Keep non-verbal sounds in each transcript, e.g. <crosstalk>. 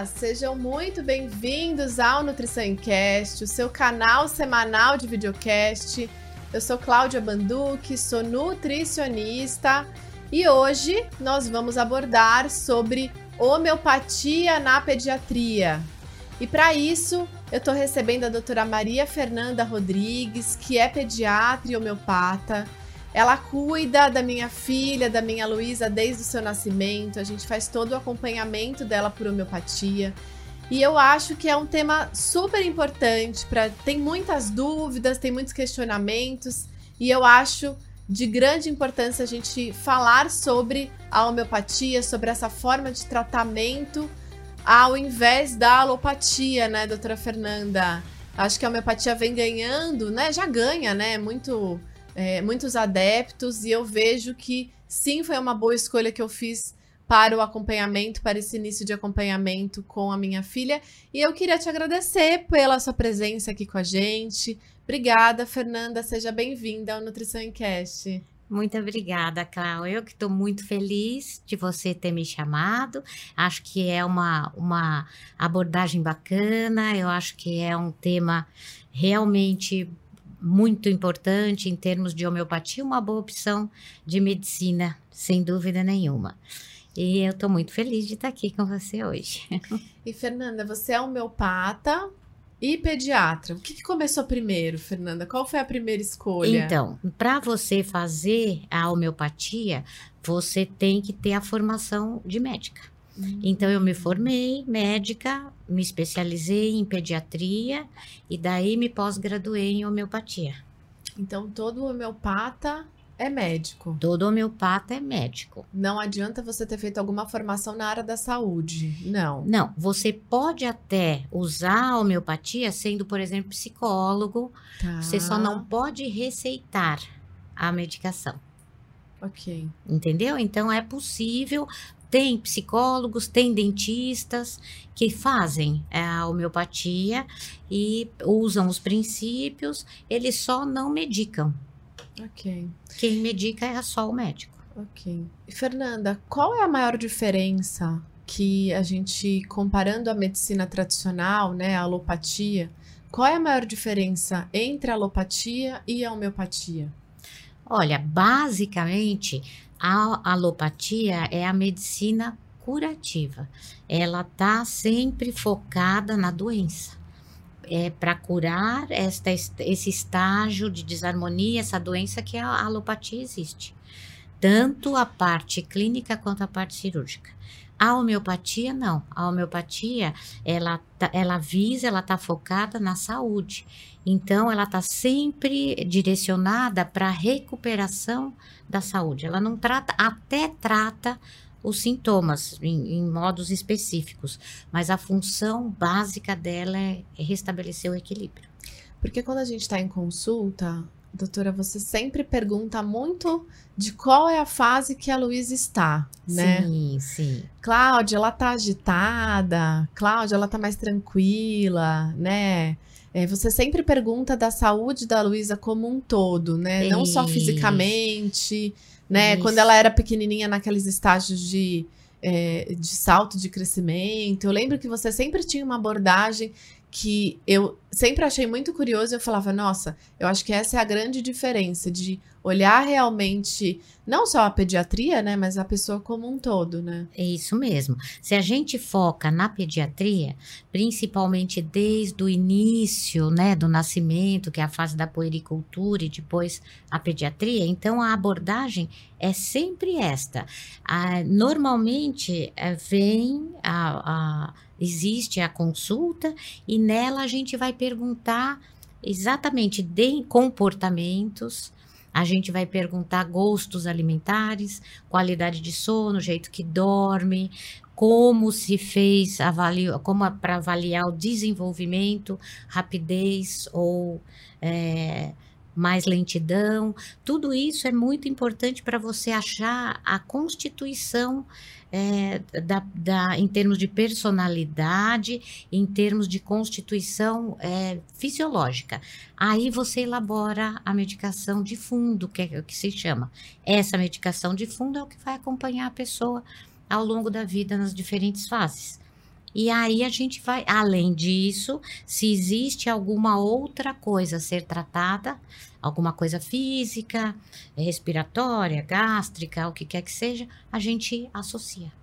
Olá, sejam muito bem-vindos ao Nutrição em Cast, o seu canal semanal de videocast. Eu sou Cláudia Banduque, sou nutricionista e hoje nós vamos abordar sobre homeopatia na pediatria. E para isso, eu estou recebendo a doutora Maria Fernanda Rodrigues, que é pediatra e homeopata. Ela cuida da minha filha, da minha Luísa, desde o seu nascimento. A gente faz todo o acompanhamento dela por homeopatia. E eu acho que é um tema super importante para tem muitas dúvidas, tem muitos questionamentos e eu acho de grande importância a gente falar sobre a homeopatia, sobre essa forma de tratamento ao invés da alopatia, né, doutora Fernanda? Acho que a homeopatia vem ganhando, né? Já ganha, né? Muito é, muitos adeptos e eu vejo que sim, foi uma boa escolha que eu fiz para o acompanhamento, para esse início de acompanhamento com a minha filha. E eu queria te agradecer pela sua presença aqui com a gente. Obrigada, Fernanda. Seja bem-vinda ao Nutrição em Cast. Muito obrigada, Cláudia. Eu que estou muito feliz de você ter me chamado. Acho que é uma, uma abordagem bacana. Eu acho que é um tema realmente muito importante em termos de homeopatia, uma boa opção de medicina, sem dúvida nenhuma. E eu estou muito feliz de estar aqui com você hoje. <laughs> E Fernanda, você é homeopata e pediatra. O que, que começou primeiro, Fernanda? Qual foi a primeira escolha? Então, para você fazer a homeopatia, você tem que ter a formação de médica. Então eu me formei médica, me especializei em pediatria e daí me pós-graduei em homeopatia. Então todo homeopata é médico. Todo homeopata é médico. Não adianta você ter feito alguma formação na área da saúde. Não. Não, você pode até usar a homeopatia sendo, por exemplo, psicólogo. Tá. Você só não pode receitar a medicação. Ok. Entendeu? Então é possível tem psicólogos, tem dentistas que fazem a homeopatia e usam os princípios, eles só não medicam. Ok. Quem medica é só o médico. Ok. Fernanda, qual é a maior diferença que a gente, comparando a medicina tradicional, né, a alopatia, qual é a maior diferença entre a alopatia e a homeopatia? Olha, basicamente, a alopatia é a medicina curativa. Ela tá sempre focada na doença. É para curar esta, esse estágio de desarmonia, essa doença que a alopatia existe. Tanto a parte clínica quanto a parte cirúrgica. A homeopatia não. A homeopatia, ela, tá, ela visa, ela está focada na saúde. Então, ela está sempre direcionada para a recuperação da saúde. Ela não trata, até trata os sintomas em, em, modos específicos, mas a função básica dela é restabelecer o equilíbrio. Porque quando a gente está em consulta, doutora, você sempre pergunta muito de qual é a fase que a Luísa está, né? Sim, sim. Cláudia, ela tá agitada. Cláudia, ela tá mais tranquila, né? É, você sempre pergunta da saúde da Luísa como um todo, né? Isso. Não só fisicamente, né? Isso. Quando ela era pequenininha naqueles estágios de, é, de salto de crescimento. Eu lembro que você sempre tinha uma abordagem que eu sempre achei muito curioso. Eu falava, nossa, eu acho que essa é a grande diferença de olhar realmente não só a pediatria, né, mas a pessoa como um todo, né? É isso mesmo. Se a gente foca na pediatria, principalmente desde o início, né, do nascimento, que é a fase da puericultura e depois a pediatria, então a abordagem é sempre esta. Ah, normalmente é, vem a, a existe a consulta e nela a gente vai perguntar exatamente de comportamentos, a gente vai perguntar gostos alimentares, qualidade de sono, jeito que dorme, como se fez, avalia, como para avaliar o desenvolvimento, rapidez ou é, mais lentidão. Tudo isso é muito importante para você achar a constituição é, da, da, em termos de personalidade, em termos de constituição é, fisiológica. Aí você elabora a medicação de fundo, que é o que se chama. Essa medicação de fundo é o que vai acompanhar a pessoa ao longo da vida nas diferentes fases. E aí a gente vai, além disso, se existe alguma outra coisa a ser tratada, alguma coisa física, respiratória, gástrica, o que quer que seja, a gente associa.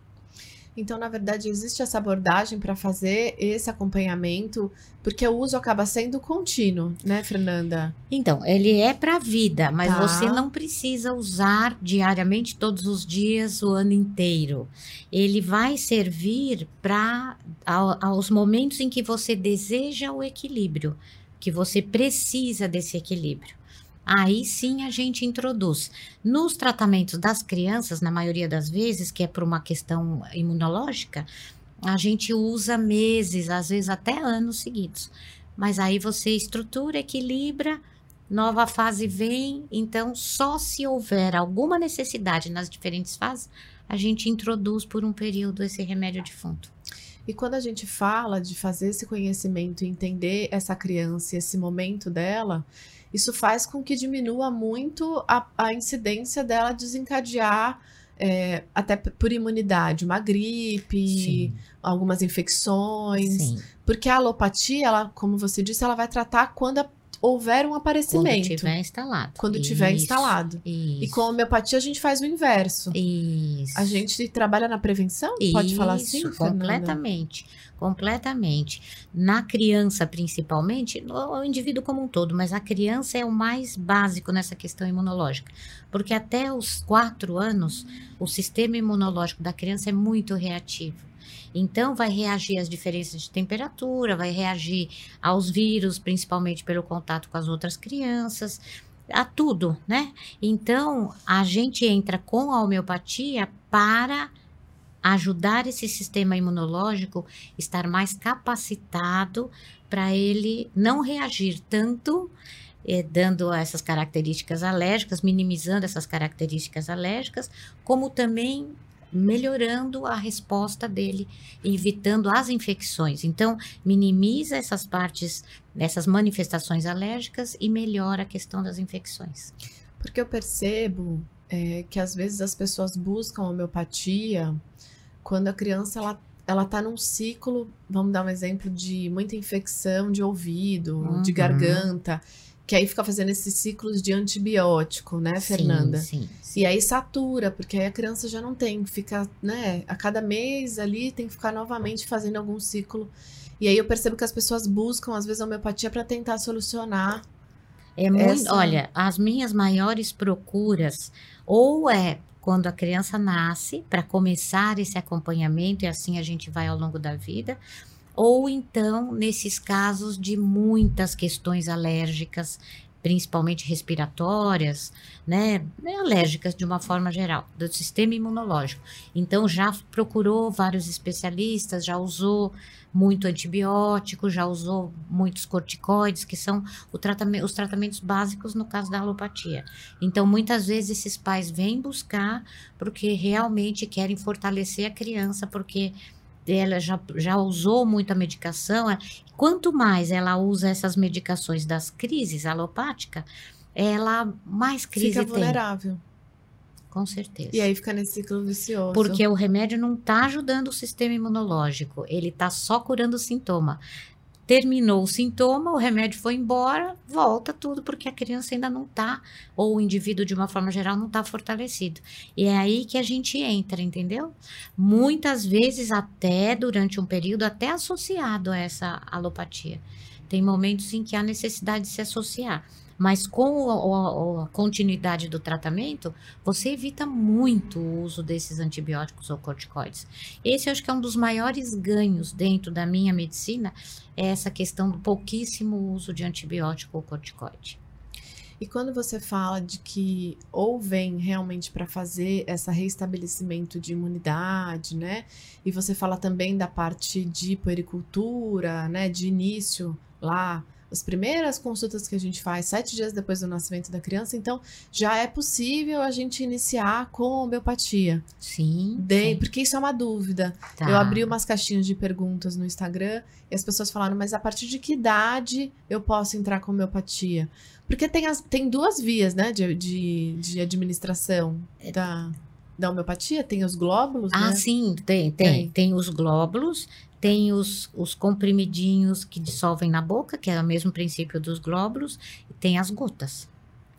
Então, na verdade, existe essa abordagem para fazer esse acompanhamento, porque o uso acaba sendo contínuo, né, Fernanda? Então, ele é para a vida, mas Tá. você não precisa usar diariamente, todos os dias, o ano inteiro. Ele vai servir para aos momentos em que você deseja o equilíbrio, que você precisa desse equilíbrio. Aí sim a gente introduz. Nos tratamentos das crianças, na maioria das vezes, que é por uma questão imunológica, a gente usa meses, às vezes até anos seguidos. Mas aí você estrutura, equilibra, nova fase vem, então só se houver alguma necessidade nas diferentes fases, a gente introduz por um período esse remédio defunto. E quando a gente fala de fazer esse conhecimento entender essa criança esse momento dela, isso faz com que diminua muito a, a incidência dela desencadear, é, até por imunidade, uma gripe, Sim, algumas infecções. sim. Porque a alopatia, ela, como você disse, ela vai tratar quando a- houver um Quando aparecimento. tiver instalado. Quando tiver Isso, instalado. Isso. E com a homeopatia a gente faz o inverso. Isso. A gente trabalha na prevenção? Pode falar assim, Isso, Fernanda? completamente, completamente. Na criança, principalmente, no o indivíduo como um todo, mas a criança é o mais básico nessa questão imunológica, porque até os quatro anos, o sistema imunológico da criança é muito reativo. Então, vai reagir às diferenças de temperatura, vai reagir aos vírus, principalmente pelo contato com as outras crianças, a tudo, né? Então, a gente entra com a homeopatia para ajudar esse sistema imunológico estar mais capacitado para ele não reagir tanto, eh, dando essas características alérgicas, minimizando essas características alérgicas, como também melhorando a resposta dele, evitando as infecções. Então, minimiza essas partes, essas manifestações alérgicas e melhora a questão das infecções. Porque eu percebo é, que às vezes as pessoas buscam homeopatia quando a criança ela, ela tá num ciclo, vamos dar um exemplo de muita infecção de ouvido, de Uhum. garganta, que aí fica fazendo esses ciclos de antibiótico, né, Fernanda? Sim, sim. sim. E aí satura, porque aí a criança já não tem, fica, né, a cada mês ali tem que ficar novamente fazendo algum ciclo. E aí eu percebo que as pessoas buscam às vezes a homeopatia para tentar solucionar. É muito, Essa- olha, as minhas maiores procuras ou é quando a criança nasce para começar esse acompanhamento e assim a gente vai ao longo da vida, ou então nesses casos de muitas questões alérgicas, principalmente respiratórias, né, né, alérgicas de uma forma geral, do sistema imunológico. Então já procurou vários especialistas, já usou muito antibiótico, já usou muitos corticoides, que são tratamento, os tratamentos básicos no caso da alopatia. Então, muitas vezes esses pais vêm buscar porque realmente querem fortalecer a criança, porque ela já, já usou muita medicação. é- Quanto mais ela usa essas medicações das crises alopáticas, ela mais crise Fica tem, vulnerável. com certeza. E aí fica nesse ciclo vicioso. Porque o remédio não está ajudando o sistema imunológico, ele está só curando o sintoma. Terminou o sintoma, o remédio foi embora, volta tudo, porque a criança ainda não está, ou o indivíduo de uma forma geral não está fortalecido. E é aí que a gente entra, entendeu? Muitas vezes, até durante um período, até associado a essa alopatia. Tem momentos em que há necessidade de se associar. Mas com o- a continuidade do tratamento, você evita muito o uso desses antibióticos ou corticoides. Esse eu acho que é um dos maiores ganhos dentro da minha medicina, é essa questão do pouquíssimo uso de antibiótico ou corticoide. E quando você fala de que ou vem realmente para fazer esse restabelecimento de imunidade, né? E você fala também da parte de puericultura, né? De início lá, as primeiras consultas que a gente faz sete dias depois do nascimento da criança, então já é possível a gente iniciar com homeopatia. Sim. De- sim, porque isso é uma dúvida. tá. Eu abri umas caixinhas de perguntas no Instagram e as pessoas falaram, mas a partir de que idade eu posso entrar com homeopatia? Porque tem, as, tem duas vias, né, de, de, de administração da, da homeopatia. Tem os glóbulos, Ah, né? sim, tem, tem, Tem. tem. os glóbulos, tem os, os comprimidinhos que dissolvem na boca, que é o mesmo princípio dos glóbulos, e tem as gotas.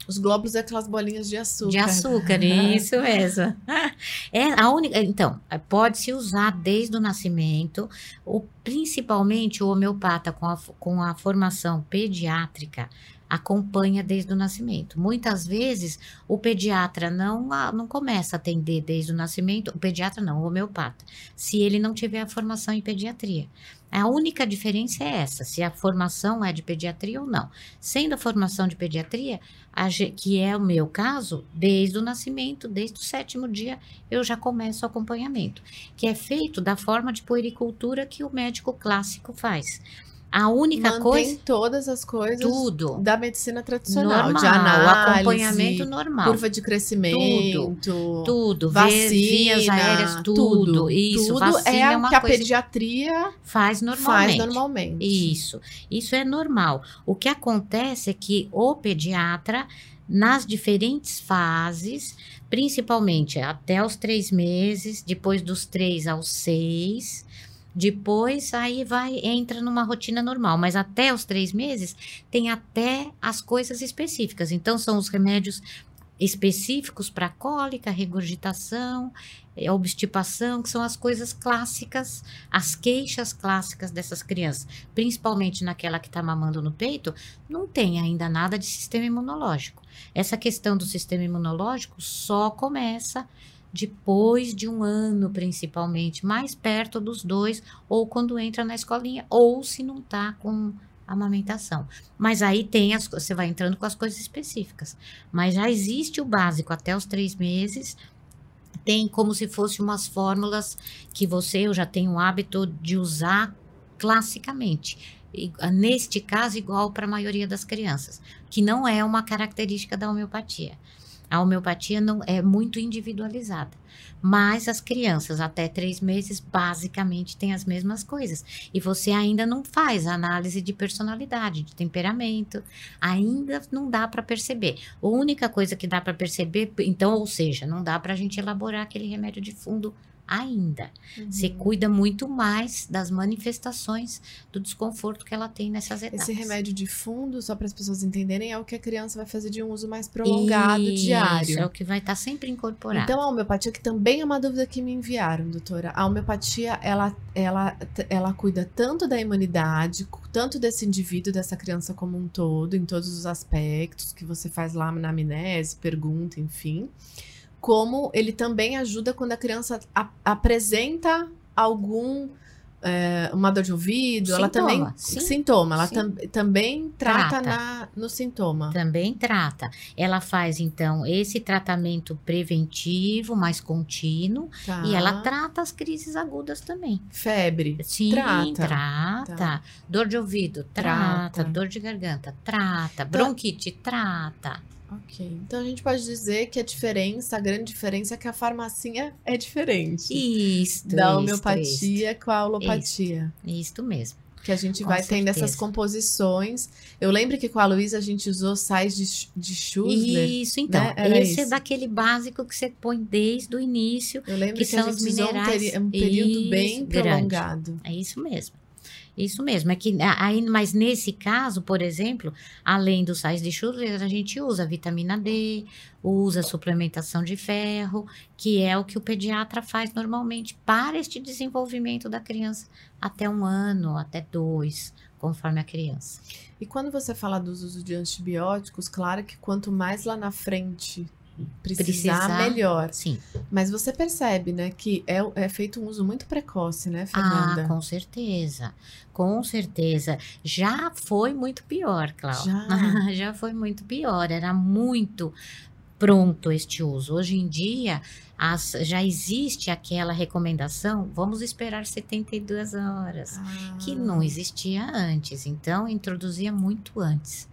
Os glóbulos é aquelas bolinhas de açúcar. De açúcar, <laughs> isso mesmo. <laughs> É a única. Então, pode-se usar desde o nascimento, o, principalmente o homeopata com a, com a formação pediátrica acompanha desde o nascimento. Muitas vezes o pediatra não, não começa a atender desde o nascimento, o pediatra não, o homeopata, se ele não tiver a formação em pediatria. A única diferença é essa, se a formação é de pediatria ou não. Sendo a formação de pediatria, que é o meu caso, desde o nascimento, desde o sétimo dia, eu já começo o acompanhamento, que é feito da forma de puericultura que o médico clássico faz. A única Mantém coisa. todas as coisas Tudo. da medicina tradicional. Normal, de análise, acompanhamento normal. Curva de crescimento. Tudo. Vacina, Vias aéreas, tudo. tudo. Isso, tudo vacina é é uma que a pediatria faz normalmente. faz normalmente. Isso. Isso é normal. O que acontece é que o pediatra, nas diferentes fases, principalmente até os três meses, depois dos três aos seis, depois aí vai entra numa rotina normal, mas até os três meses tem até as coisas específicas. Então são os remédios específicos para cólica, regurgitação, eh, obstipação, que são as coisas clássicas, as queixas clássicas dessas crianças, principalmente naquela que está mamando no peito, não tem ainda nada de sistema imunológico. Essa questão do sistema imunológico só começa depois de um ano, principalmente, mais perto dos dois, ou quando entra na escolinha, ou se não está com amamentação. Mas aí tem as você vai entrando com as coisas específicas. Mas já existe o básico até os três meses. Tem como se fosse umas fórmulas que você eu já tenho o hábito de usar classicamente. E, neste caso, igual para a maioria das crianças, que não é uma característica da homeopatia. A homeopatia não é muito individualizada. Mas as crianças até três meses basicamente têm as mesmas coisas. E você ainda não faz análise de personalidade, de temperamento. Ainda não dá para perceber. A única coisa que dá para perceber, então, ou seja, não dá para a gente elaborar aquele remédio de fundo ainda. Uhum. Você cuida muito mais das manifestações do desconforto que ela tem nessas etapas. Esse remédio de fundo, só para as pessoas entenderem, é o que a criança vai fazer de um uso mais prolongado Isso, diário. é o que vai estar sempre incorporado. Então, a homeopatia, que também é uma dúvida que me enviaram, doutora. A homeopatia, ela, ela, ela cuida tanto da imunidade, tanto desse indivíduo, dessa criança como um todo, em todos os aspectos que você faz lá na amnese, pergunta, enfim como ele também ajuda quando a criança a, apresenta algum é, uma dor de ouvido, Sintoma, ela também sim. sintoma, ela tam, também trata, Trata. Na, no sintoma. Também trata. Ela faz, então, esse tratamento preventivo, mais contínuo, Tá. e ela trata as crises agudas também. febre. Sim, Trata. trata. Tá. Dor de ouvido, trata. Trata. Dor de garganta, trata. Bronquite, trata. Ok. Então a gente pode dizer que a diferença, a grande diferença é que a farmacinha é diferente. Isto, da isto, homeopatia com a alopatia. Isto, isto mesmo. Que a gente Com vai tendo essas certeza. composições. Eu lembro que com a Luísa a gente usou sais de, de Schussler. Isso, então. né? Esse é isso. daquele básico que você põe desde o início. Eu lembro que que, a são gente os usou um, minerais. um período Isso, bem grande. prolongado. É isso mesmo. Isso mesmo. É que aí, mas nesse caso, por exemplo, além dos sais de Schuller, a gente usa vitamina D, usa suplementação de ferro, que é o que o pediatra faz normalmente para este desenvolvimento da criança até um ano, até dois, conforme a criança. E quando você fala dos usos de antibióticos, claro que quanto mais lá na frente precisar, Precisar. melhor. Sim. Mas você percebe, né, que é, é feito um uso muito precoce, né, Ah, Fernanda? com certeza. Com certeza. Já foi muito pior, Cláudia. Já? <laughs> Já foi muito pior. Era muito pronto este uso. Hoje em dia, as- já existe aquela recomendação, vamos esperar 72 horas, Ah, que não existia antes. Então, introduzia muito antes.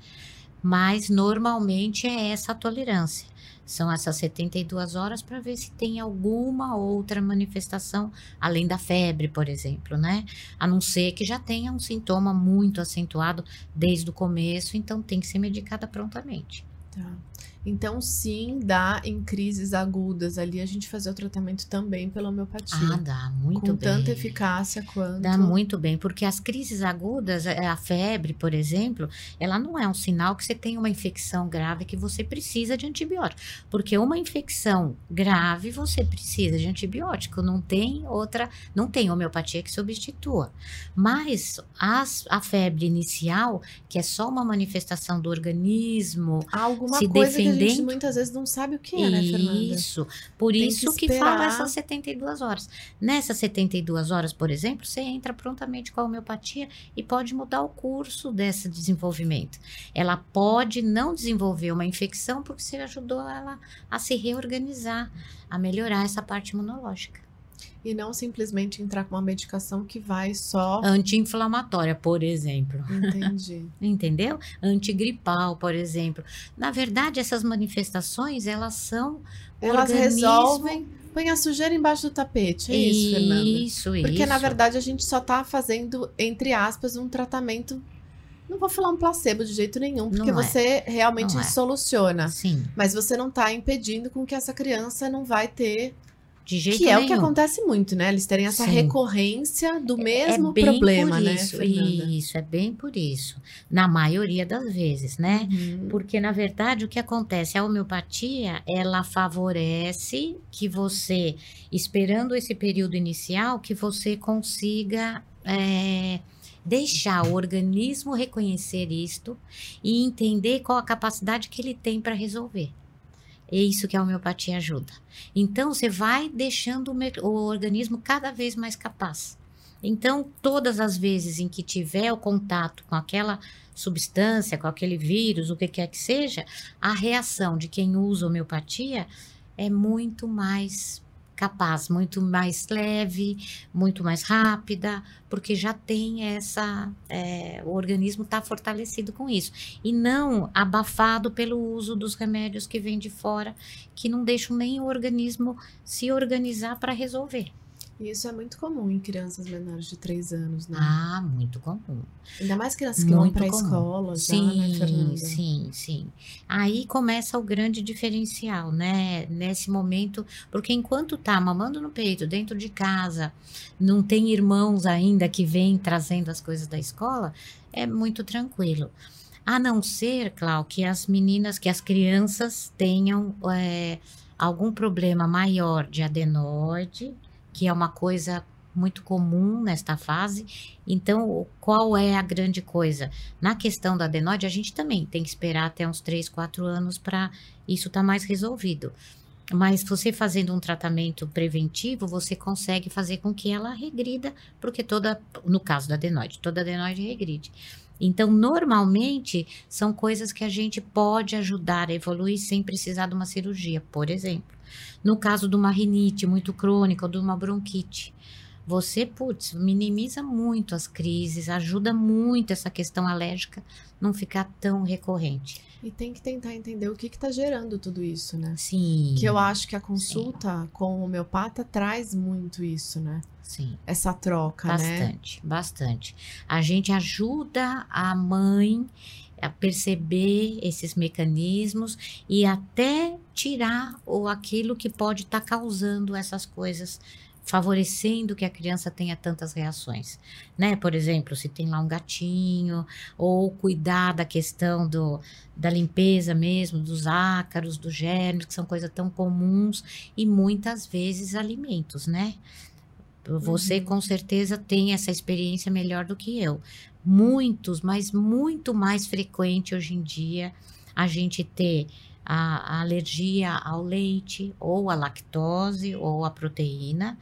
Mas, normalmente, é essa a tolerância. São essas 72 horas para ver se tem alguma outra manifestação, além da febre, por exemplo, né? A não ser que já tenha um sintoma muito acentuado desde o começo, então tem que ser medicada prontamente. Tá. Então, sim, dá em crises agudas ali a gente fazer o tratamento também pela homeopatia. Ah, dá muito com bem. tanta eficácia quanto. Dá muito bem, porque as crises agudas, é, a febre, por exemplo, ela não é um sinal que você tem uma infecção grave que você precisa de antibiótico. Porque uma infecção grave, você precisa de antibiótico. Não tem outra, não tem homeopatia que substitua. Mas as, a febre inicial, que é só uma manifestação do organismo, Há alguma se coisa que a gente muitas vezes não sabe o que é, né, Fernanda? Isso. Por Tem que isso que, fala esperar. essas 72 horas. Nessas 72 horas, por exemplo, você entra prontamente com a homeopatia e pode mudar o curso desse desenvolvimento. Ela pode não desenvolver uma infecção porque você ajudou ela a se reorganizar, a melhorar essa parte imunológica. E não simplesmente entrar com uma medicação que vai só. Anti-inflamatória, por exemplo. Entendi. <laughs> Entendeu? Antigripal, por exemplo. Na verdade, essas manifestações, elas são Elas organismo- resolvem. Põe a sujeira embaixo do tapete. É isso, Fernanda. Isso, Porque, isso. na verdade, a gente só tá fazendo, entre aspas, um tratamento. Não vou falar um placebo de jeito nenhum, porque Não é. você realmente Não é. soluciona. Sim, Mas você não tá impedindo com que essa criança não vai ter. De jeito que é nenhum. o que acontece muito, né? Eles terem essa Sim. recorrência do mesmo é bem problema, por né, isso, Fernanda? Isso, é bem por isso. Na maioria das vezes, né? Uhum. Porque, na verdade, o que acontece? A homeopatia, ela favorece que você, esperando esse período inicial, que você consiga é, deixar o organismo reconhecer isto e entender qual a capacidade que ele tem para resolver. É isso que a homeopatia ajuda. Então, você vai deixando o, o organismo cada vez mais capaz. Então, todas as vezes em que tiver o contato com aquela substância, com aquele vírus, o que quer que seja, a reação de quem usa homeopatia é muito mais capaz, muito mais leve, muito mais rápida, porque já tem essa. é, o organismo está fortalecido com isso. E não abafado pelo uso dos remédios que vêm de fora, que não deixam nem o organismo se organizar para resolver. E isso é muito comum em crianças menores de 3 anos, né? Ah, muito comum. Ainda mais crianças que vão Muito pra comum. escola já, Sim, né, Fernanda? sim, sim. Aí começa o grande diferencial, né? Nesse momento, porque enquanto tá mamando no peito, dentro de casa, não tem irmãos ainda que vêm trazendo as coisas da escola, é muito tranquilo. A não ser, Clau, que as meninas, que as crianças tenham é, algum problema maior de adenoide, que é uma coisa muito comum nesta fase. Então, qual é a grande coisa? Na questão da adenoide, a gente também tem que esperar até uns 3, 4 anos para isso estar mais resolvido. Mas você fazendo um tratamento preventivo, você consegue fazer com que ela regrida, porque toda, no caso da adenoide, toda adenoide regride. Então, normalmente, são coisas que a gente pode ajudar a evoluir sem precisar de uma cirurgia, por exemplo. No caso de uma rinite muito crônica ou de uma bronquite, você, putz, minimiza muito as crises, ajuda muito essa questão alérgica não ficar tão recorrente. E tem que tentar entender o que que tá gerando tudo isso, né? Sim. Que eu acho que a consulta com o homeopata traz muito isso, né? Sim, Essa troca, né? bastante, bastante. A gente ajuda a mãe a perceber esses mecanismos e até tirar ou aquilo que pode estar causando essas coisas, favorecendo que a criança tenha tantas reações, né? Por exemplo, se tem lá um gatinho, ou cuidar da questão do, da limpeza mesmo, dos ácaros, dos germes, que são coisas tão comuns e muitas vezes alimentos, né? Você Uhum. com certeza tem essa experiência melhor do que eu. Muitos, mas muito mais frequente hoje em dia a gente ter a, a alergia ao leite, ou à lactose, ou à proteína,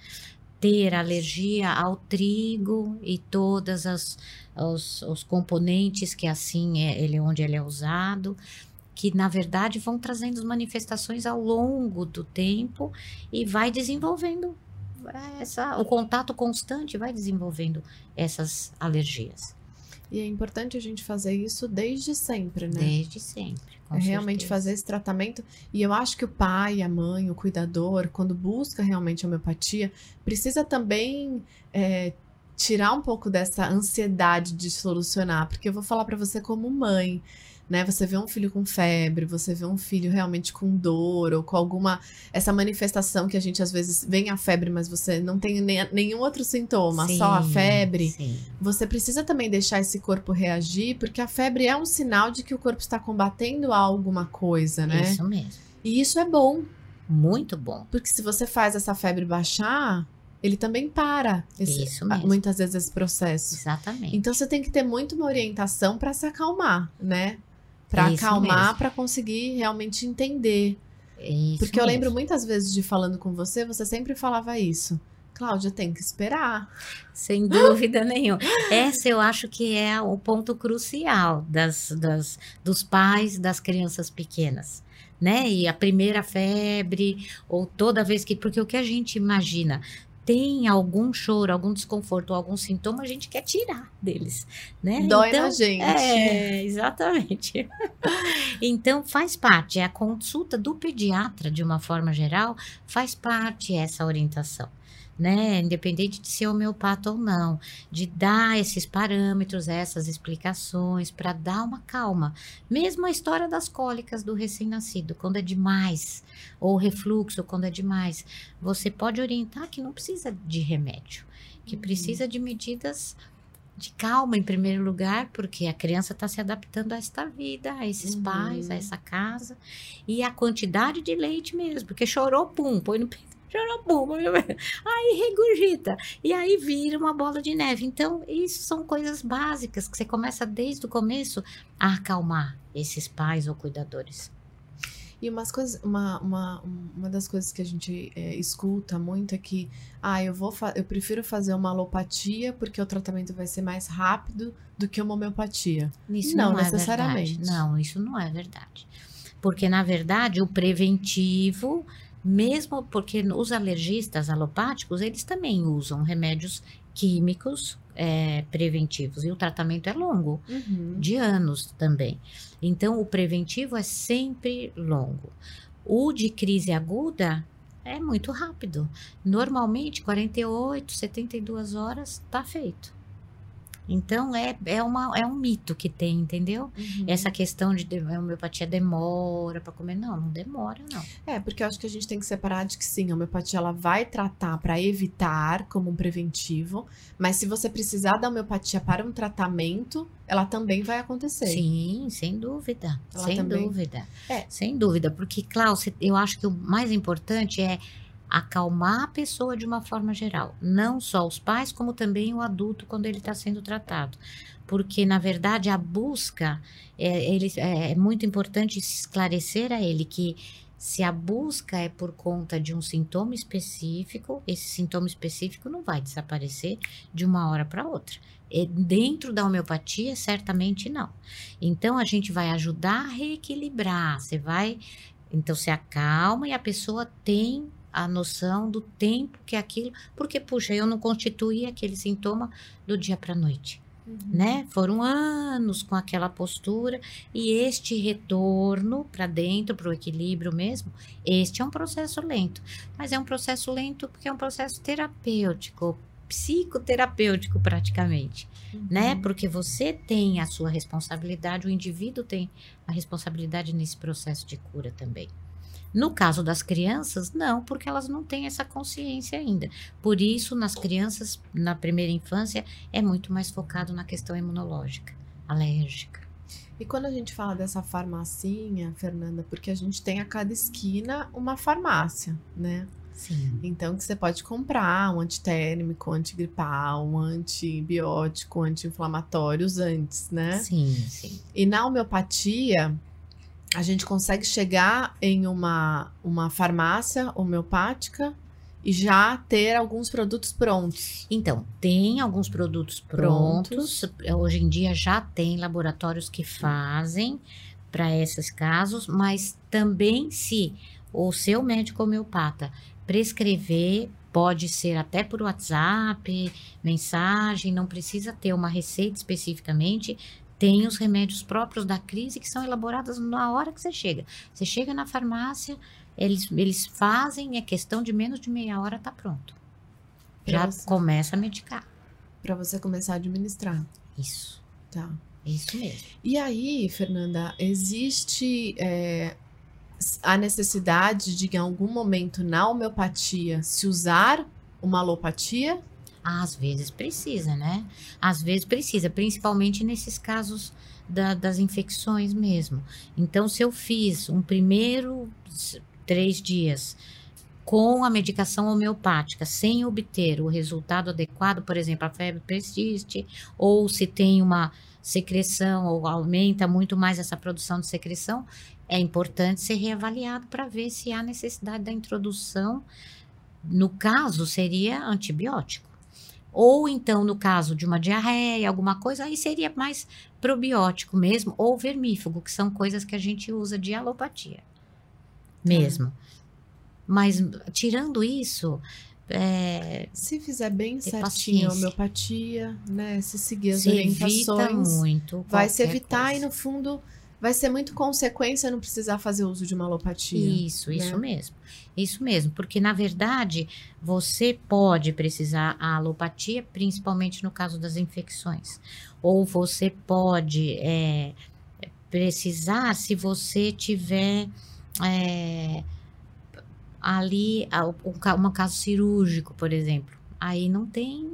ter alergia ao trigo e todas as os, os componentes que assim é ele onde ele é usado que na verdade vão trazendo as manifestações ao longo do tempo e vai desenvolvendo essa, o contato constante vai desenvolvendo essas alergias E é importante a gente fazer isso desde sempre, né? desde sempre. com É realmente certeza. fazer esse tratamento. E eu acho que o pai, a mãe, o cuidador, quando busca realmente a homeopatia, precisa também é, tirar um pouco dessa ansiedade de solucionar, porque eu vou falar para você como mãe, né? Você vê um filho com febre, você vê um filho realmente com dor ou com alguma essa manifestação que a gente às vezes vem a febre, mas você não tem nem, nenhum outro sintoma, Sim, só a febre. Sim. Você precisa também deixar esse corpo reagir, porque a febre é um sinal de que o corpo está combatendo alguma coisa, né? Isso mesmo. E isso é bom, Muito bom. porque se você faz essa febre baixar, ele também para. esse- Isso mesmo. Muitas vezes esse processo. Exatamente. Então você tem que ter muito uma orientação para se acalmar, né? Para Isso acalmar, mesmo. para conseguir realmente entender. Isso Porque eu lembro mesmo. muitas vezes de falando com você, você sempre falava isso. Cláudia, tem que esperar. Sem <laughs> dúvida nenhuma. Essa eu acho que é o ponto crucial das, das, dos pais das crianças pequenas. Né? E a primeira febre, ou toda vez que. Porque o que a gente imagina tem algum choro, algum desconforto, algum sintoma, a gente quer tirar deles. Né? Dói Então, na gente. É, exatamente. <laughs> então faz parte, a consulta do pediatra, de uma forma geral, faz parte essa orientação. Né? Independente de ser homeopata ou não, de dar esses parâmetros, essas explicações, para dar uma calma. Mesmo a história das cólicas do recém-nascido, quando é demais, ou refluxo, quando é demais, você pode orientar que não precisa de remédio, que Uhum. precisa de medidas de calma em primeiro lugar, porque a criança está se adaptando a esta vida, a esses Uhum. pais, a essa casa, e a quantidade de leite mesmo, porque chorou, pum, põe no peito, aí regurgita, e aí vira uma bola de neve. Então, isso são coisas básicas que você começa desde o começo a acalmar esses pais ou cuidadores. E umas coisas, uma, uma, uma das coisas que a gente é, escuta muito é que, ah, eu vou eu prefiro fazer uma alopatia porque o tratamento vai ser mais rápido do que uma homeopatia. Isso Não não, é necessariamente. verdade. Não, isso não é verdade. Porque, na verdade, o preventivo, mesmo porque os alergistas alopáticos, eles também usam remédios químicos é, preventivos. E o tratamento é longo, Uhum. de anos também. Então, o preventivo é sempre longo. O de crise aguda é muito rápido. Normalmente, 48, 72 horas está feito. Então, é, é, uma, é um mito que tem, entendeu? Uhum. Essa questão de a homeopatia demora para comer. Não, não demora, não. É, porque eu acho que a gente tem que separar de que sim, a homeopatia ela vai tratar para evitar como um preventivo, mas se você precisar da homeopatia para um tratamento, ela também vai acontecer. Sim, sem dúvida. Ela sem também- dúvida. É. Sem dúvida. Porque, Klaus, eu acho que o mais importante é acalmar a pessoa de uma forma geral. Não só os pais, como também o adulto quando ele está sendo tratado. Porque, na verdade, a busca, é, ele, é, é muito importante esclarecer a ele que se a busca é por conta de um sintoma específico, esse sintoma específico não vai desaparecer de uma hora para outra. E dentro da homeopatia, certamente não. Então, a gente vai ajudar a reequilibrar. Você vai. Então, se acalma e a pessoa tem a noção do tempo que aquilo. Porque, puxa, eu não constituí aquele sintoma do dia para a noite Uhum. né? Foram anos com aquela postura e este retorno para dentro, para o equilíbrio mesmo, este é um processo lento. Mas é um processo lento porque é um processo terapêutico, psicoterapêutico praticamente, né? Uhum. Porque você tem a sua responsabilidade, o indivíduo tem a responsabilidade nesse processo de cura também. No caso das crianças, não, porque elas não têm essa consciência ainda. Por isso, nas crianças, na primeira infância, é muito mais focado na questão imunológica, alérgica. E quando a gente fala dessa farmacinha, Fernanda, porque a gente tem a cada esquina uma farmácia, né? Sim. Então que você pode comprar um antitérmico, um antigripal, um antibiótico, um anti-inflamatório, os antes, né? Sim, sim. E na homeopatia, a gente consegue chegar em uma, uma farmácia homeopática e já ter alguns produtos prontos. Então, tem alguns produtos prontos. Hoje em dia já tem laboratórios que fazem para esses casos, mas também se o seu médico homeopata prescrever, pode ser até por WhatsApp, mensagem, não precisa ter uma receita especificamente. Tem os remédios próprios da crise que são elaborados na hora que você chega. Você chega na farmácia, eles, eles fazem, é questão de menos de meia hora, tá pronto. Já Nossa. começa a medicar. Para você começar a administrar. Isso. Tá. Isso mesmo. E aí, Fernanda, existe é, a necessidade de, em algum momento, na homeopatia, se usar uma alopatia? Às vezes precisa, né? Às vezes precisa, principalmente nesses casos da, das infecções mesmo. Então, se eu fiz um primeiro três dias com a medicação homeopática, sem obter o resultado adequado, por exemplo, a febre persiste, ou se tem uma secreção ou aumenta muito mais essa produção de secreção, é importante ser reavaliado para ver se há necessidade da introdução. No caso, seria antibiótico. Ou então, no caso de uma diarreia, alguma coisa, aí seria mais probiótico mesmo, ou vermífugo, que são coisas que a gente usa de alopatia mesmo. Mas, tirando isso, é, se fizer bem certinho a homeopatia, né? Se seguir as se orientações, evita muito. vai se evitar coisa. e no fundo vai ser muito consequência não precisar fazer uso de uma alopatia. Isso, isso né? mesmo. Isso mesmo, porque na verdade você pode precisar a alopatia, principalmente no caso das infecções. Ou você pode é, precisar se você tiver é, ali um, um caso cirúrgico, por exemplo. Aí não tem,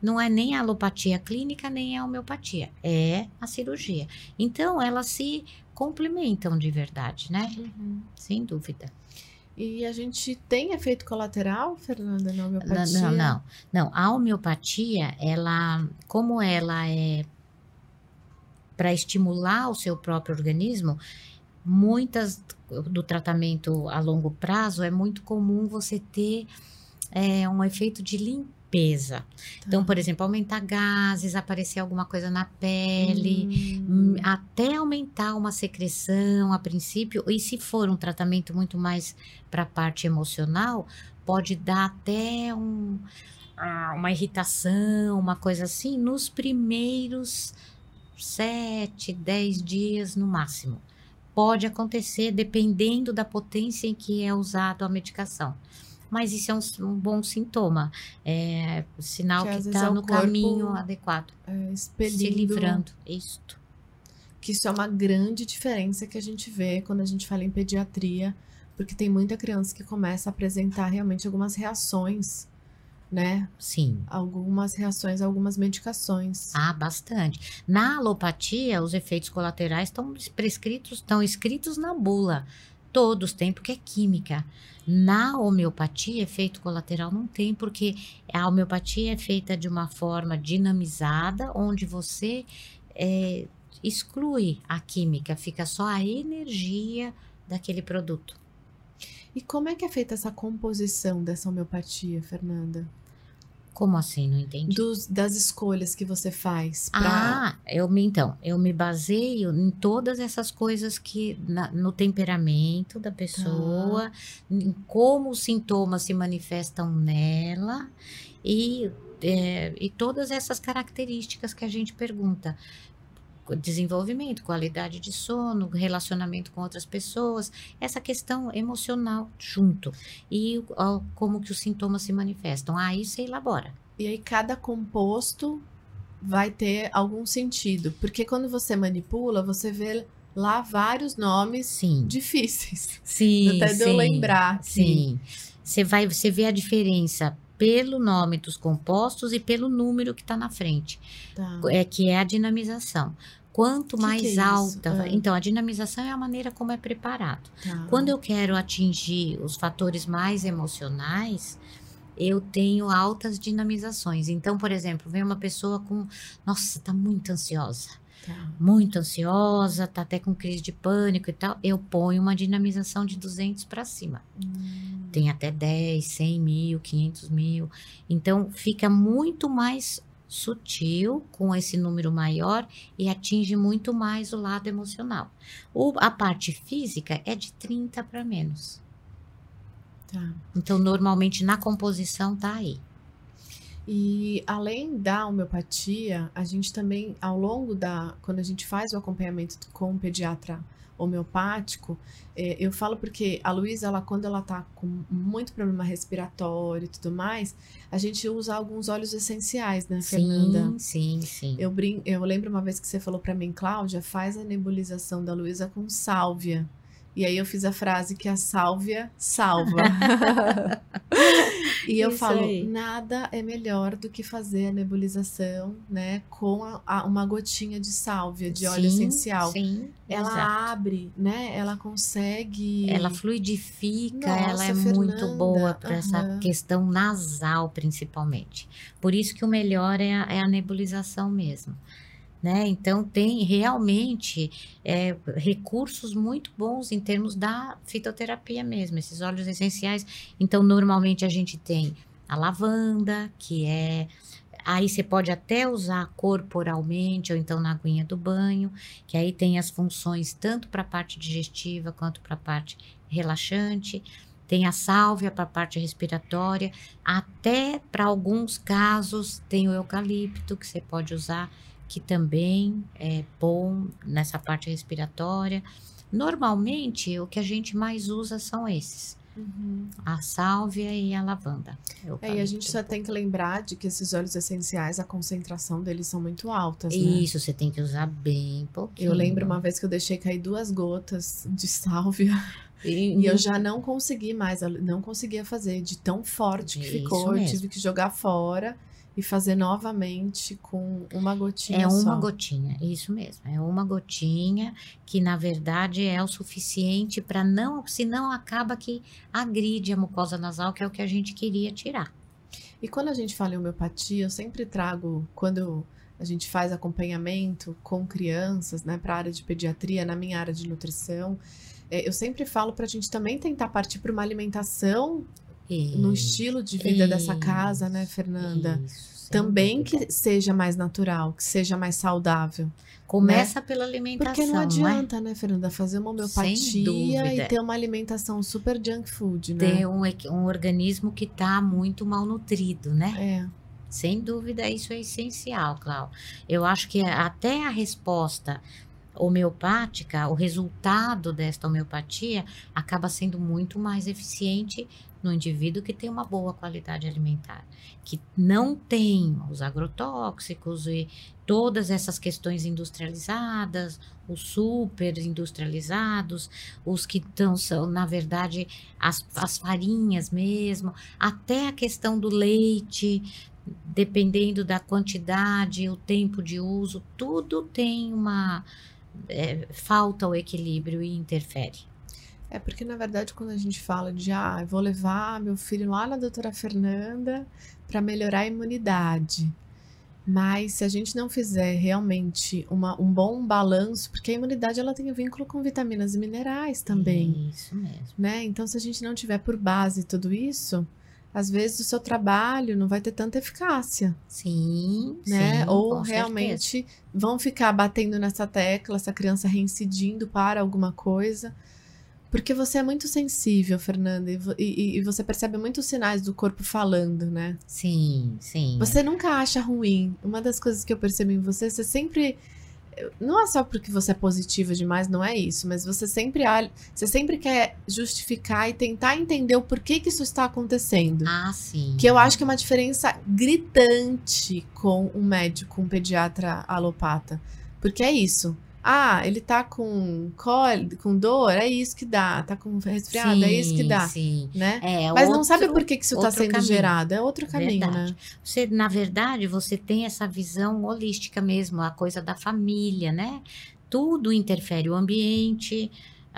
não é nem a alopatia clínica, nem a homeopatia, é a cirurgia. Então elas se complementam de verdade, né? Uhum. Sem dúvida. E a gente tem efeito colateral, Fernanda, na Não, homeopatia? não, não. Não, a homeopatia, ela, como ela é para estimular o seu próprio organismo, muitas do tratamento a longo prazo é muito comum você ter é, um efeito de limpeza. Então, Tá. por exemplo, aumentar gases, aparecer alguma coisa na pele. Hum, Hum, até aumentar uma secreção a princípio, e se for um tratamento muito mais para a parte emocional, pode dar até um, ah, uma irritação, uma coisa assim, nos primeiros sete, dez dias no máximo. Pode acontecer dependendo da potência em que é usado a medicação. Mas isso é um, um bom sintoma, é sinal Que está é no caminho adequado, é, se expelindo, livrando. Isto. Que isso é uma grande diferença que a gente vê quando a gente fala em pediatria, porque tem muita criança que começa a apresentar realmente algumas reações, né? Sim. Algumas reações algumas medicações. Ah, bastante. Na alopatia, os efeitos colaterais estão prescritos, estão escritos na bula. Todos têm, porque é química. Na homeopatia, efeito colateral não tem, porque a homeopatia é feita de uma forma dinamizada, onde você é, exclui a química, fica só a energia daquele produto. E como é que é feita essa composição dessa homeopatia, Fernanda? Como assim? Não entendi. Dos, das escolhas que você faz para Ah, eu me então, eu me baseio em todas essas coisas que na- no temperamento da pessoa, em como os sintomas se manifestam nela e, é, e todas essas características que a gente pergunta. Desenvolvimento, qualidade de sono, relacionamento com outras pessoas, essa questão emocional junto. E ó, como que os sintomas se manifestam. Aí você elabora. E aí cada composto vai ter algum sentido, porque quando você manipula, você vê lá vários nomes Sim. difíceis. <laughs> Sim, Até de eu sim, lembrar aqui. Sim. Você vai, você vê a diferença pelo nome dos compostos e pelo número que está na frente, Tá. é que é a dinamização. Quanto Que mais que é alta, Ah. então a dinamização é a maneira como é preparado. tá. Quando eu quero atingir os fatores mais emocionais, eu tenho altas dinamizações. Então, por exemplo, vem uma pessoa com, nossa, tá muito ansiosa Tá. muito ansiosa, tá até com crise de pânico e tal, eu ponho uma dinamização de 200 para cima. Hum, Tem até 10, 100 mil, 500 mil. Então, fica muito mais sutil com esse número maior e atinge muito mais o lado emocional. O, a parte física é de 30 para menos. tá. Então, normalmente na composição tá aí. E além da homeopatia, a gente também, ao longo da. Quando a gente faz o acompanhamento com o pediatra homeopático, é, eu falo porque a Luísa, ela, quando ela tá com muito problema respiratório e tudo mais, a gente usa alguns óleos essenciais, né, Fernanda? Sim, sim, sim. Eu, brin eu lembro uma vez que você falou para mim, Cláudia, faz a nebulização da Luísa com sálvia. E aí eu fiz a frase que a sálvia salva. <laughs> e eu Isso falo, aí. nada é melhor do que fazer a nebulização, né, com a- a- uma gotinha de sálvia, de óleo Sim, essencial. Sim, Ela exato. abre, né? Ela consegue. Ela fluidifica, Nossa, ela é muito Fernanda, boa para essa questão nasal, principalmente. Por isso que o melhor é a, é a nebulização mesmo. Né? Então, tem realmente é, recursos muito bons em termos da fitoterapia mesmo, esses óleos essenciais. Então, normalmente a gente tem a lavanda, que é. Aí você pode até usar corporalmente ou então na aguinha do banho, que aí tem as funções tanto para a parte digestiva quanto para a parte relaxante. Tem a sálvia para a parte respiratória, até para alguns casos tem o eucalipto que você pode usar, que também é bom nessa parte respiratória. Normalmente, o que a gente mais usa são esses: Uhum. a sálvia e a lavanda. É, e a gente só tem que lembrar de que esses óleos essenciais, a concentração deles são muito altas, né? Isso, você tem que usar bem pouquinho. Eu lembro uma vez que eu deixei cair duas gotas de sálvia <laughs> e eu já não consegui mais, não conseguia fazer de tão forte que ficou. Eu tive que jogar fora e fazer novamente com uma gotinha É só. uma gotinha, isso mesmo. É uma gotinha que, na verdade, é o suficiente para não, senão acaba que agride a mucosa nasal, que é o que a gente queria tirar. E quando a gente fala em homeopatia, eu sempre trago, quando a gente faz acompanhamento com crianças, né, para a área de pediatria, na minha área de nutrição, é, eu sempre falo para a gente também tentar partir para uma alimentação no estilo de vida dessa casa, né, Fernanda? Isso, Também dúvida. que seja mais natural, que seja mais saudável. Começa pela alimentação, Porque não é? adianta, né, Fernanda, fazer uma homeopatia e ter uma alimentação super junk food, né? Ter um, um organismo que está muito malnutrido, né? É. Sem dúvida, isso é essencial, Clau. Eu acho que até a resposta homeopática, o resultado desta homeopatia acaba sendo muito mais eficiente no indivíduo que tem uma boa qualidade alimentar, que não tem os agrotóxicos e todas essas questões industrializadas, os super industrializados, os que estão, são, na verdade, as, as farinhas mesmo, até a questão do leite, dependendo da quantidade, o tempo de uso, tudo tem uma. é, falta o equilíbrio e interfere. É porque, na verdade, quando a gente fala de, ah, eu vou levar meu filho lá na doutora Fernanda para melhorar a imunidade. Mas se a gente não fizer realmente uma, um bom balanço, porque a imunidade ela tem vínculo com vitaminas e minerais também, Isso mesmo. né? Então, se a gente não tiver por base tudo isso, às vezes o seu trabalho não vai ter tanta eficácia, Sim, né? sim, Ou com certeza. realmente vão ficar batendo nessa tecla, essa criança reincidindo para alguma coisa. Porque você é muito sensível, Fernanda, e, e- e você percebe muitos sinais do corpo falando, né? Sim, sim. Você nunca acha ruim. Uma das coisas que eu percebo em você, você sempre. Não é só porque você é positiva demais, não é isso, mas você sempre você sempre quer justificar e tentar entender o porquê que isso está acontecendo. Ah, sim. Que eu acho que é uma diferença gritante com um médico, um pediatra alopata. Porque é isso. Ah, ele tá com cólica, com dor, é isso que dá. Tá com resfriado, é isso que Sim, dá. Sim. Né? É, Mas não sabe outro- por que, que isso está outro sendo caminho. gerado. É outro caminho, Verdade. né? Você, na verdade, você tem essa visão holística mesmo, a coisa da família, né? Tudo interfere o ambiente,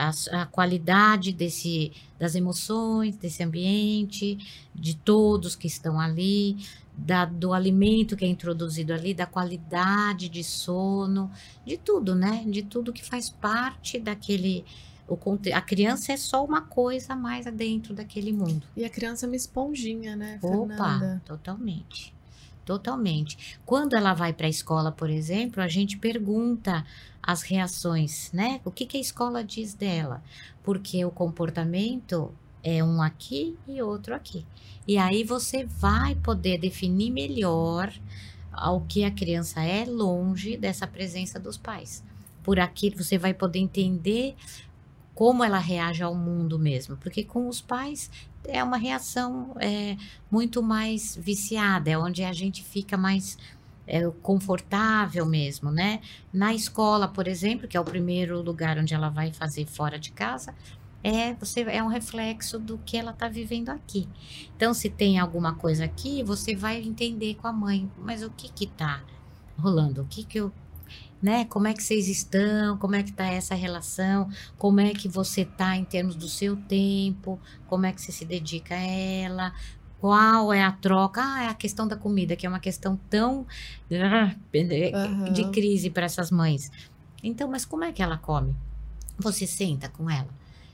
a, a qualidade desse, das emoções, desse ambiente, de todos que estão ali, da- do alimento que é introduzido ali, da qualidade de sono, de tudo, né? De tudo que faz parte daquele. O, a criança é só uma coisa a mais dentro daquele mundo. E a criança é uma esponjinha, né, Opa, Fernanda? totalmente. Totalmente. Quando ela vai para a escola, por exemplo, a gente pergunta as reações, né? O que, que a escola diz dela? Porque o comportamento é um aqui e outro aqui. E aí você vai poder definir melhor ao que a criança é longe dessa presença dos pais. por aquilo, você vai poder entender como ela reage ao mundo mesmo. Porque com os pais é uma reação é, muito mais viciada, é onde a gente fica mais é, confortável mesmo, né? Na escola, por exemplo, que é o primeiro lugar onde ela vai fazer fora de casa, é você é um reflexo do que ela está vivendo aqui. Então, se tem alguma coisa aqui, você vai entender com a mãe, mas o que que tá rolando? O que que eu né? Como é que vocês estão? Como é que tá essa relação? Como é que você tá em termos do seu tempo? Como é que você se dedica a ela? Qual é a troca? Ah, é a questão da comida, que é uma questão tão uhum. de crise para essas mães. Então, mas como é que ela come? Você senta com ela?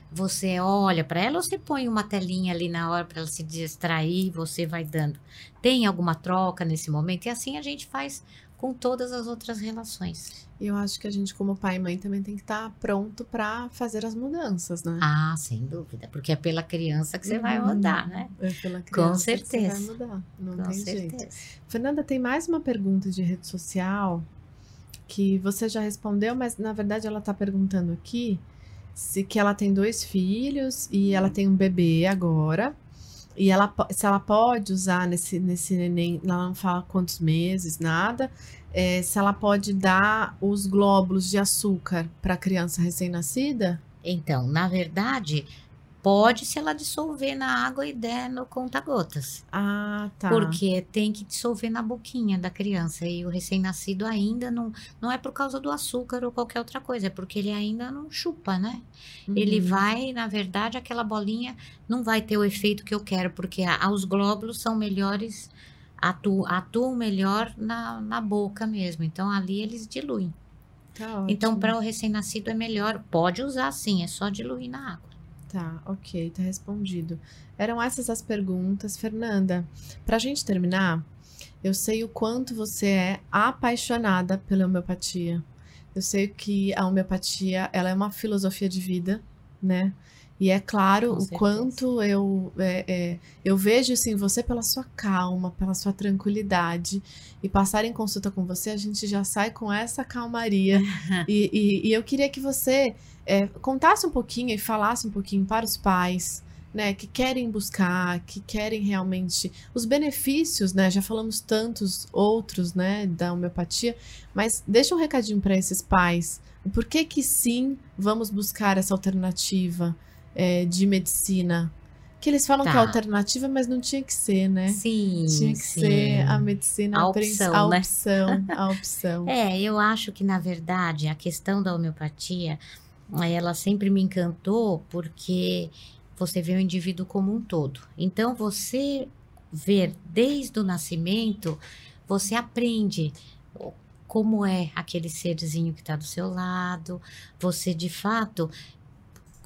Você olha para ela ou você põe uma telinha ali na hora para ela se distrair, você vai dando. Tem alguma troca nesse momento? E assim a gente faz com todas as outras relações. Eu acho que a gente, como pai e mãe, também tem que estar tá pronto para fazer as mudanças, né? Ah, sem dúvida, porque é pela criança que você uhum. vai mudar, né? É pela criança com certeza. que você vai mudar, não com tem certeza. jeito. Fernanda, tem mais uma pergunta de rede social que você já respondeu, mas na verdade ela está perguntando aqui se que ela tem dois filhos e ela tem um bebê agora. E ela, se ela pode usar nesse, nesse neném, ela não fala quantos meses, nada. É, se ela pode dar os glóbulos de açúcar para a criança recém-nascida? Então, na verdade, pode se ela dissolver na água e der no conta-gotas. Ah, tá. Porque tem que dissolver na boquinha da criança. E o recém-nascido ainda não. Não é por causa do açúcar ou qualquer outra coisa, é porque ele ainda não chupa, né? Uhum. Ele vai, na verdade, aquela bolinha não vai ter o efeito que eu quero, porque a, os glóbulos são melhores, atuam, atuam melhor na, na boca mesmo. Então ali eles diluem. Tá então, para o recém-nascido é melhor. Pode usar sim, é só diluir na água. Tá, ok, tá respondido. Eram essas as perguntas. Fernanda, pra gente terminar, eu sei o quanto você é apaixonada pela homeopatia. Eu sei que a homeopatia, ela é uma filosofia de vida, né? E é claro o quanto eu, é, é, eu vejo assim, você pela sua calma, pela sua tranquilidade. E passar em consulta com você, a gente já sai com essa calmaria. <laughs> e, e, e, eu queria que você é, contasse um pouquinho e falasse um pouquinho para os pais. Né, que querem buscar, que querem realmente os benefícios, né? Já falamos tantos outros, né, da homeopatia, mas deixa um recadinho para esses pais. Por que que sim, vamos buscar essa alternativa? é, de medicina. Que eles falam tá. que é alternativa, mas não tinha que ser, né? Sim. Tinha que sim. ser a medicina a opção, a né? opção, a opção. <laughs> É, eu acho que na verdade a questão da homeopatia, ela sempre me encantou porque você vê o indivíduo como um todo. Então você ver desde o nascimento, você aprende como é aquele serzinho que está do seu lado. Você de fato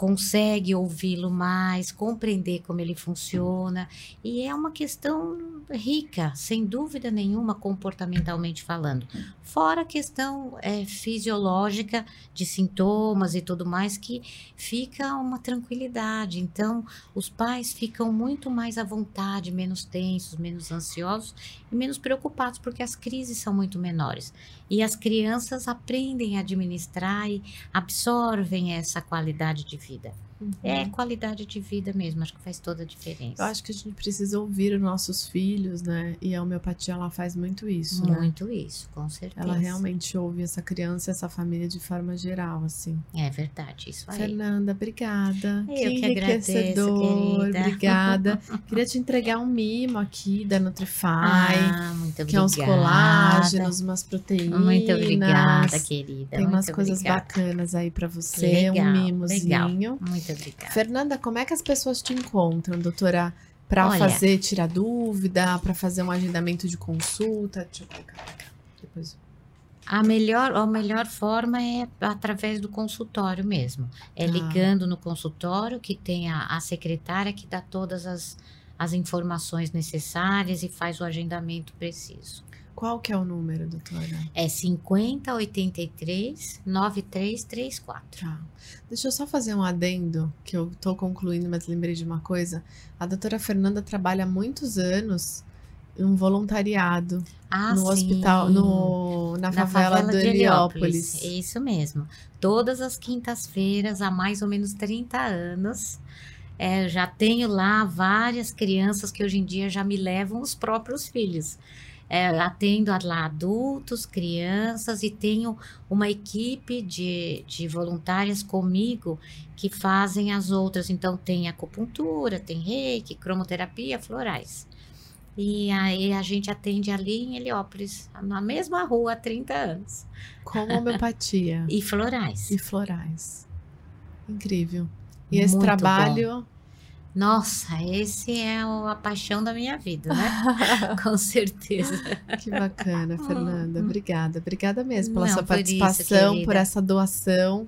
consegue ouvi-lo mais, compreender como ele funciona. E é uma questão rica, sem dúvida nenhuma, comportamentalmente falando. Fora a questão é, fisiológica de sintomas e tudo mais, que fica uma tranquilidade. Então, os pais ficam muito mais à vontade, menos tensos, menos ansiosos e menos preocupados, porque as crises são muito menores. E as crianças aprendem a administrar e absorvem essa qualidade de vida. مفيده Uhum. É qualidade de vida mesmo, acho que faz toda a diferença. Eu acho que a gente precisa ouvir os nossos filhos, né? E a homeopatia ela faz muito isso, né? Muito né? isso, com certeza. Ela realmente ouve essa criança, essa família de forma geral, assim. É verdade, isso aí. Fernanda, obrigada. Eu que, que agradeço, querida. Obrigada. <laughs> Queria te entregar um mimo aqui da Nutrify. Ah, muito obrigada. Que é uns colágenos, umas proteínas. Muito obrigada, querida. Tem muito umas coisas obrigada. bacanas aí para você, legal, um mimozinho. Legal. Muito obrigada. Fernanda, como é que as pessoas te encontram, doutora? Para fazer, tirar dúvida, para fazer um agendamento de consulta? Deixa eu colocar. Depois. A melhor, a melhor forma é através do consultório mesmo. É ah. ligando no consultório que tem a, a secretária que dá todas as, as informações necessárias e faz o agendamento preciso. Qual que é o número, doutora? É 5083 9334. Tá. Deixa eu só fazer um adendo, que eu tô concluindo, mas lembrei de uma coisa. A doutora Fernanda trabalha há muitos anos um voluntariado Ah, no sim. hospital, no, na, Na favela, do de Heliópolis. Isso mesmo. Todas as quintas-feiras, há mais ou menos 30 anos, é, já tenho lá várias crianças que hoje em dia já me levam os próprios filhos. É, atendo lá adultos, crianças e tenho uma equipe de, de voluntárias comigo que fazem as outras. Então, tem acupuntura, tem reiki, cromoterapia, florais. E aí a gente atende ali em Heliópolis, na mesma rua há 30 anos. Com homeopatia <laughs> E florais. e florais. Incrível. E esse Muito trabalho. Nossa, esse é o- a paixão da minha vida, né? <laughs> Com certeza. Que bacana, Fernanda. Obrigada. Obrigada mesmo pela Hum. Não, sua por isso, participação, por querida. essa doação.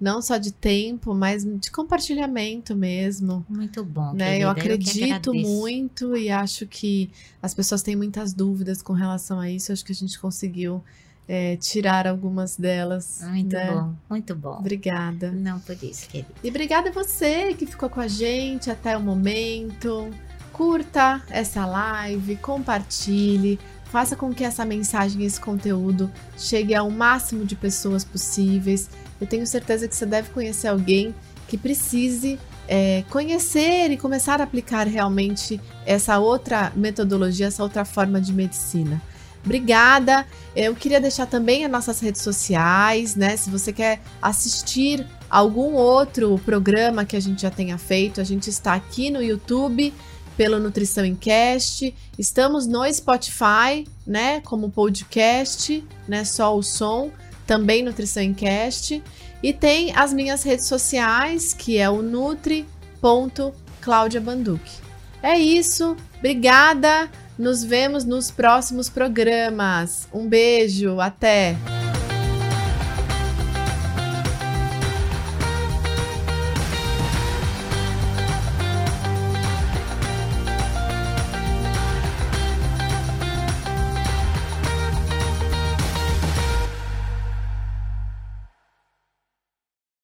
Não só de tempo, mas de compartilhamento mesmo. Muito bom. né? querida, Eu acredito agradeço. muito e acho que as pessoas têm muitas dúvidas com relação a isso. Acho que a gente conseguiu é, tirar algumas delas. Muito né? bom, muito bom. Obrigada. Não por isso, querida. E obrigada a você que ficou com a gente até o momento. Curta essa live, compartilhe, faça com que essa mensagem, esse conteúdo chegue ao máximo de pessoas possíveis. Eu tenho certeza que você deve conhecer alguém que precise é, conhecer e começar a aplicar realmente essa outra metodologia, essa outra forma de medicina. Obrigada. Eu queria deixar também as nossas redes sociais, né? Se você quer assistir algum outro programa que a gente já tenha feito, a gente está aqui no YouTube pelo Nutrição em Cast, estamos no Spotify, né, como podcast, né, só o som, também Nutrição em Cast, e tem as minhas redes sociais, que é o nutri.claudiabanduque. É isso, obrigada, nos vemos nos próximos programas. Um beijo, até!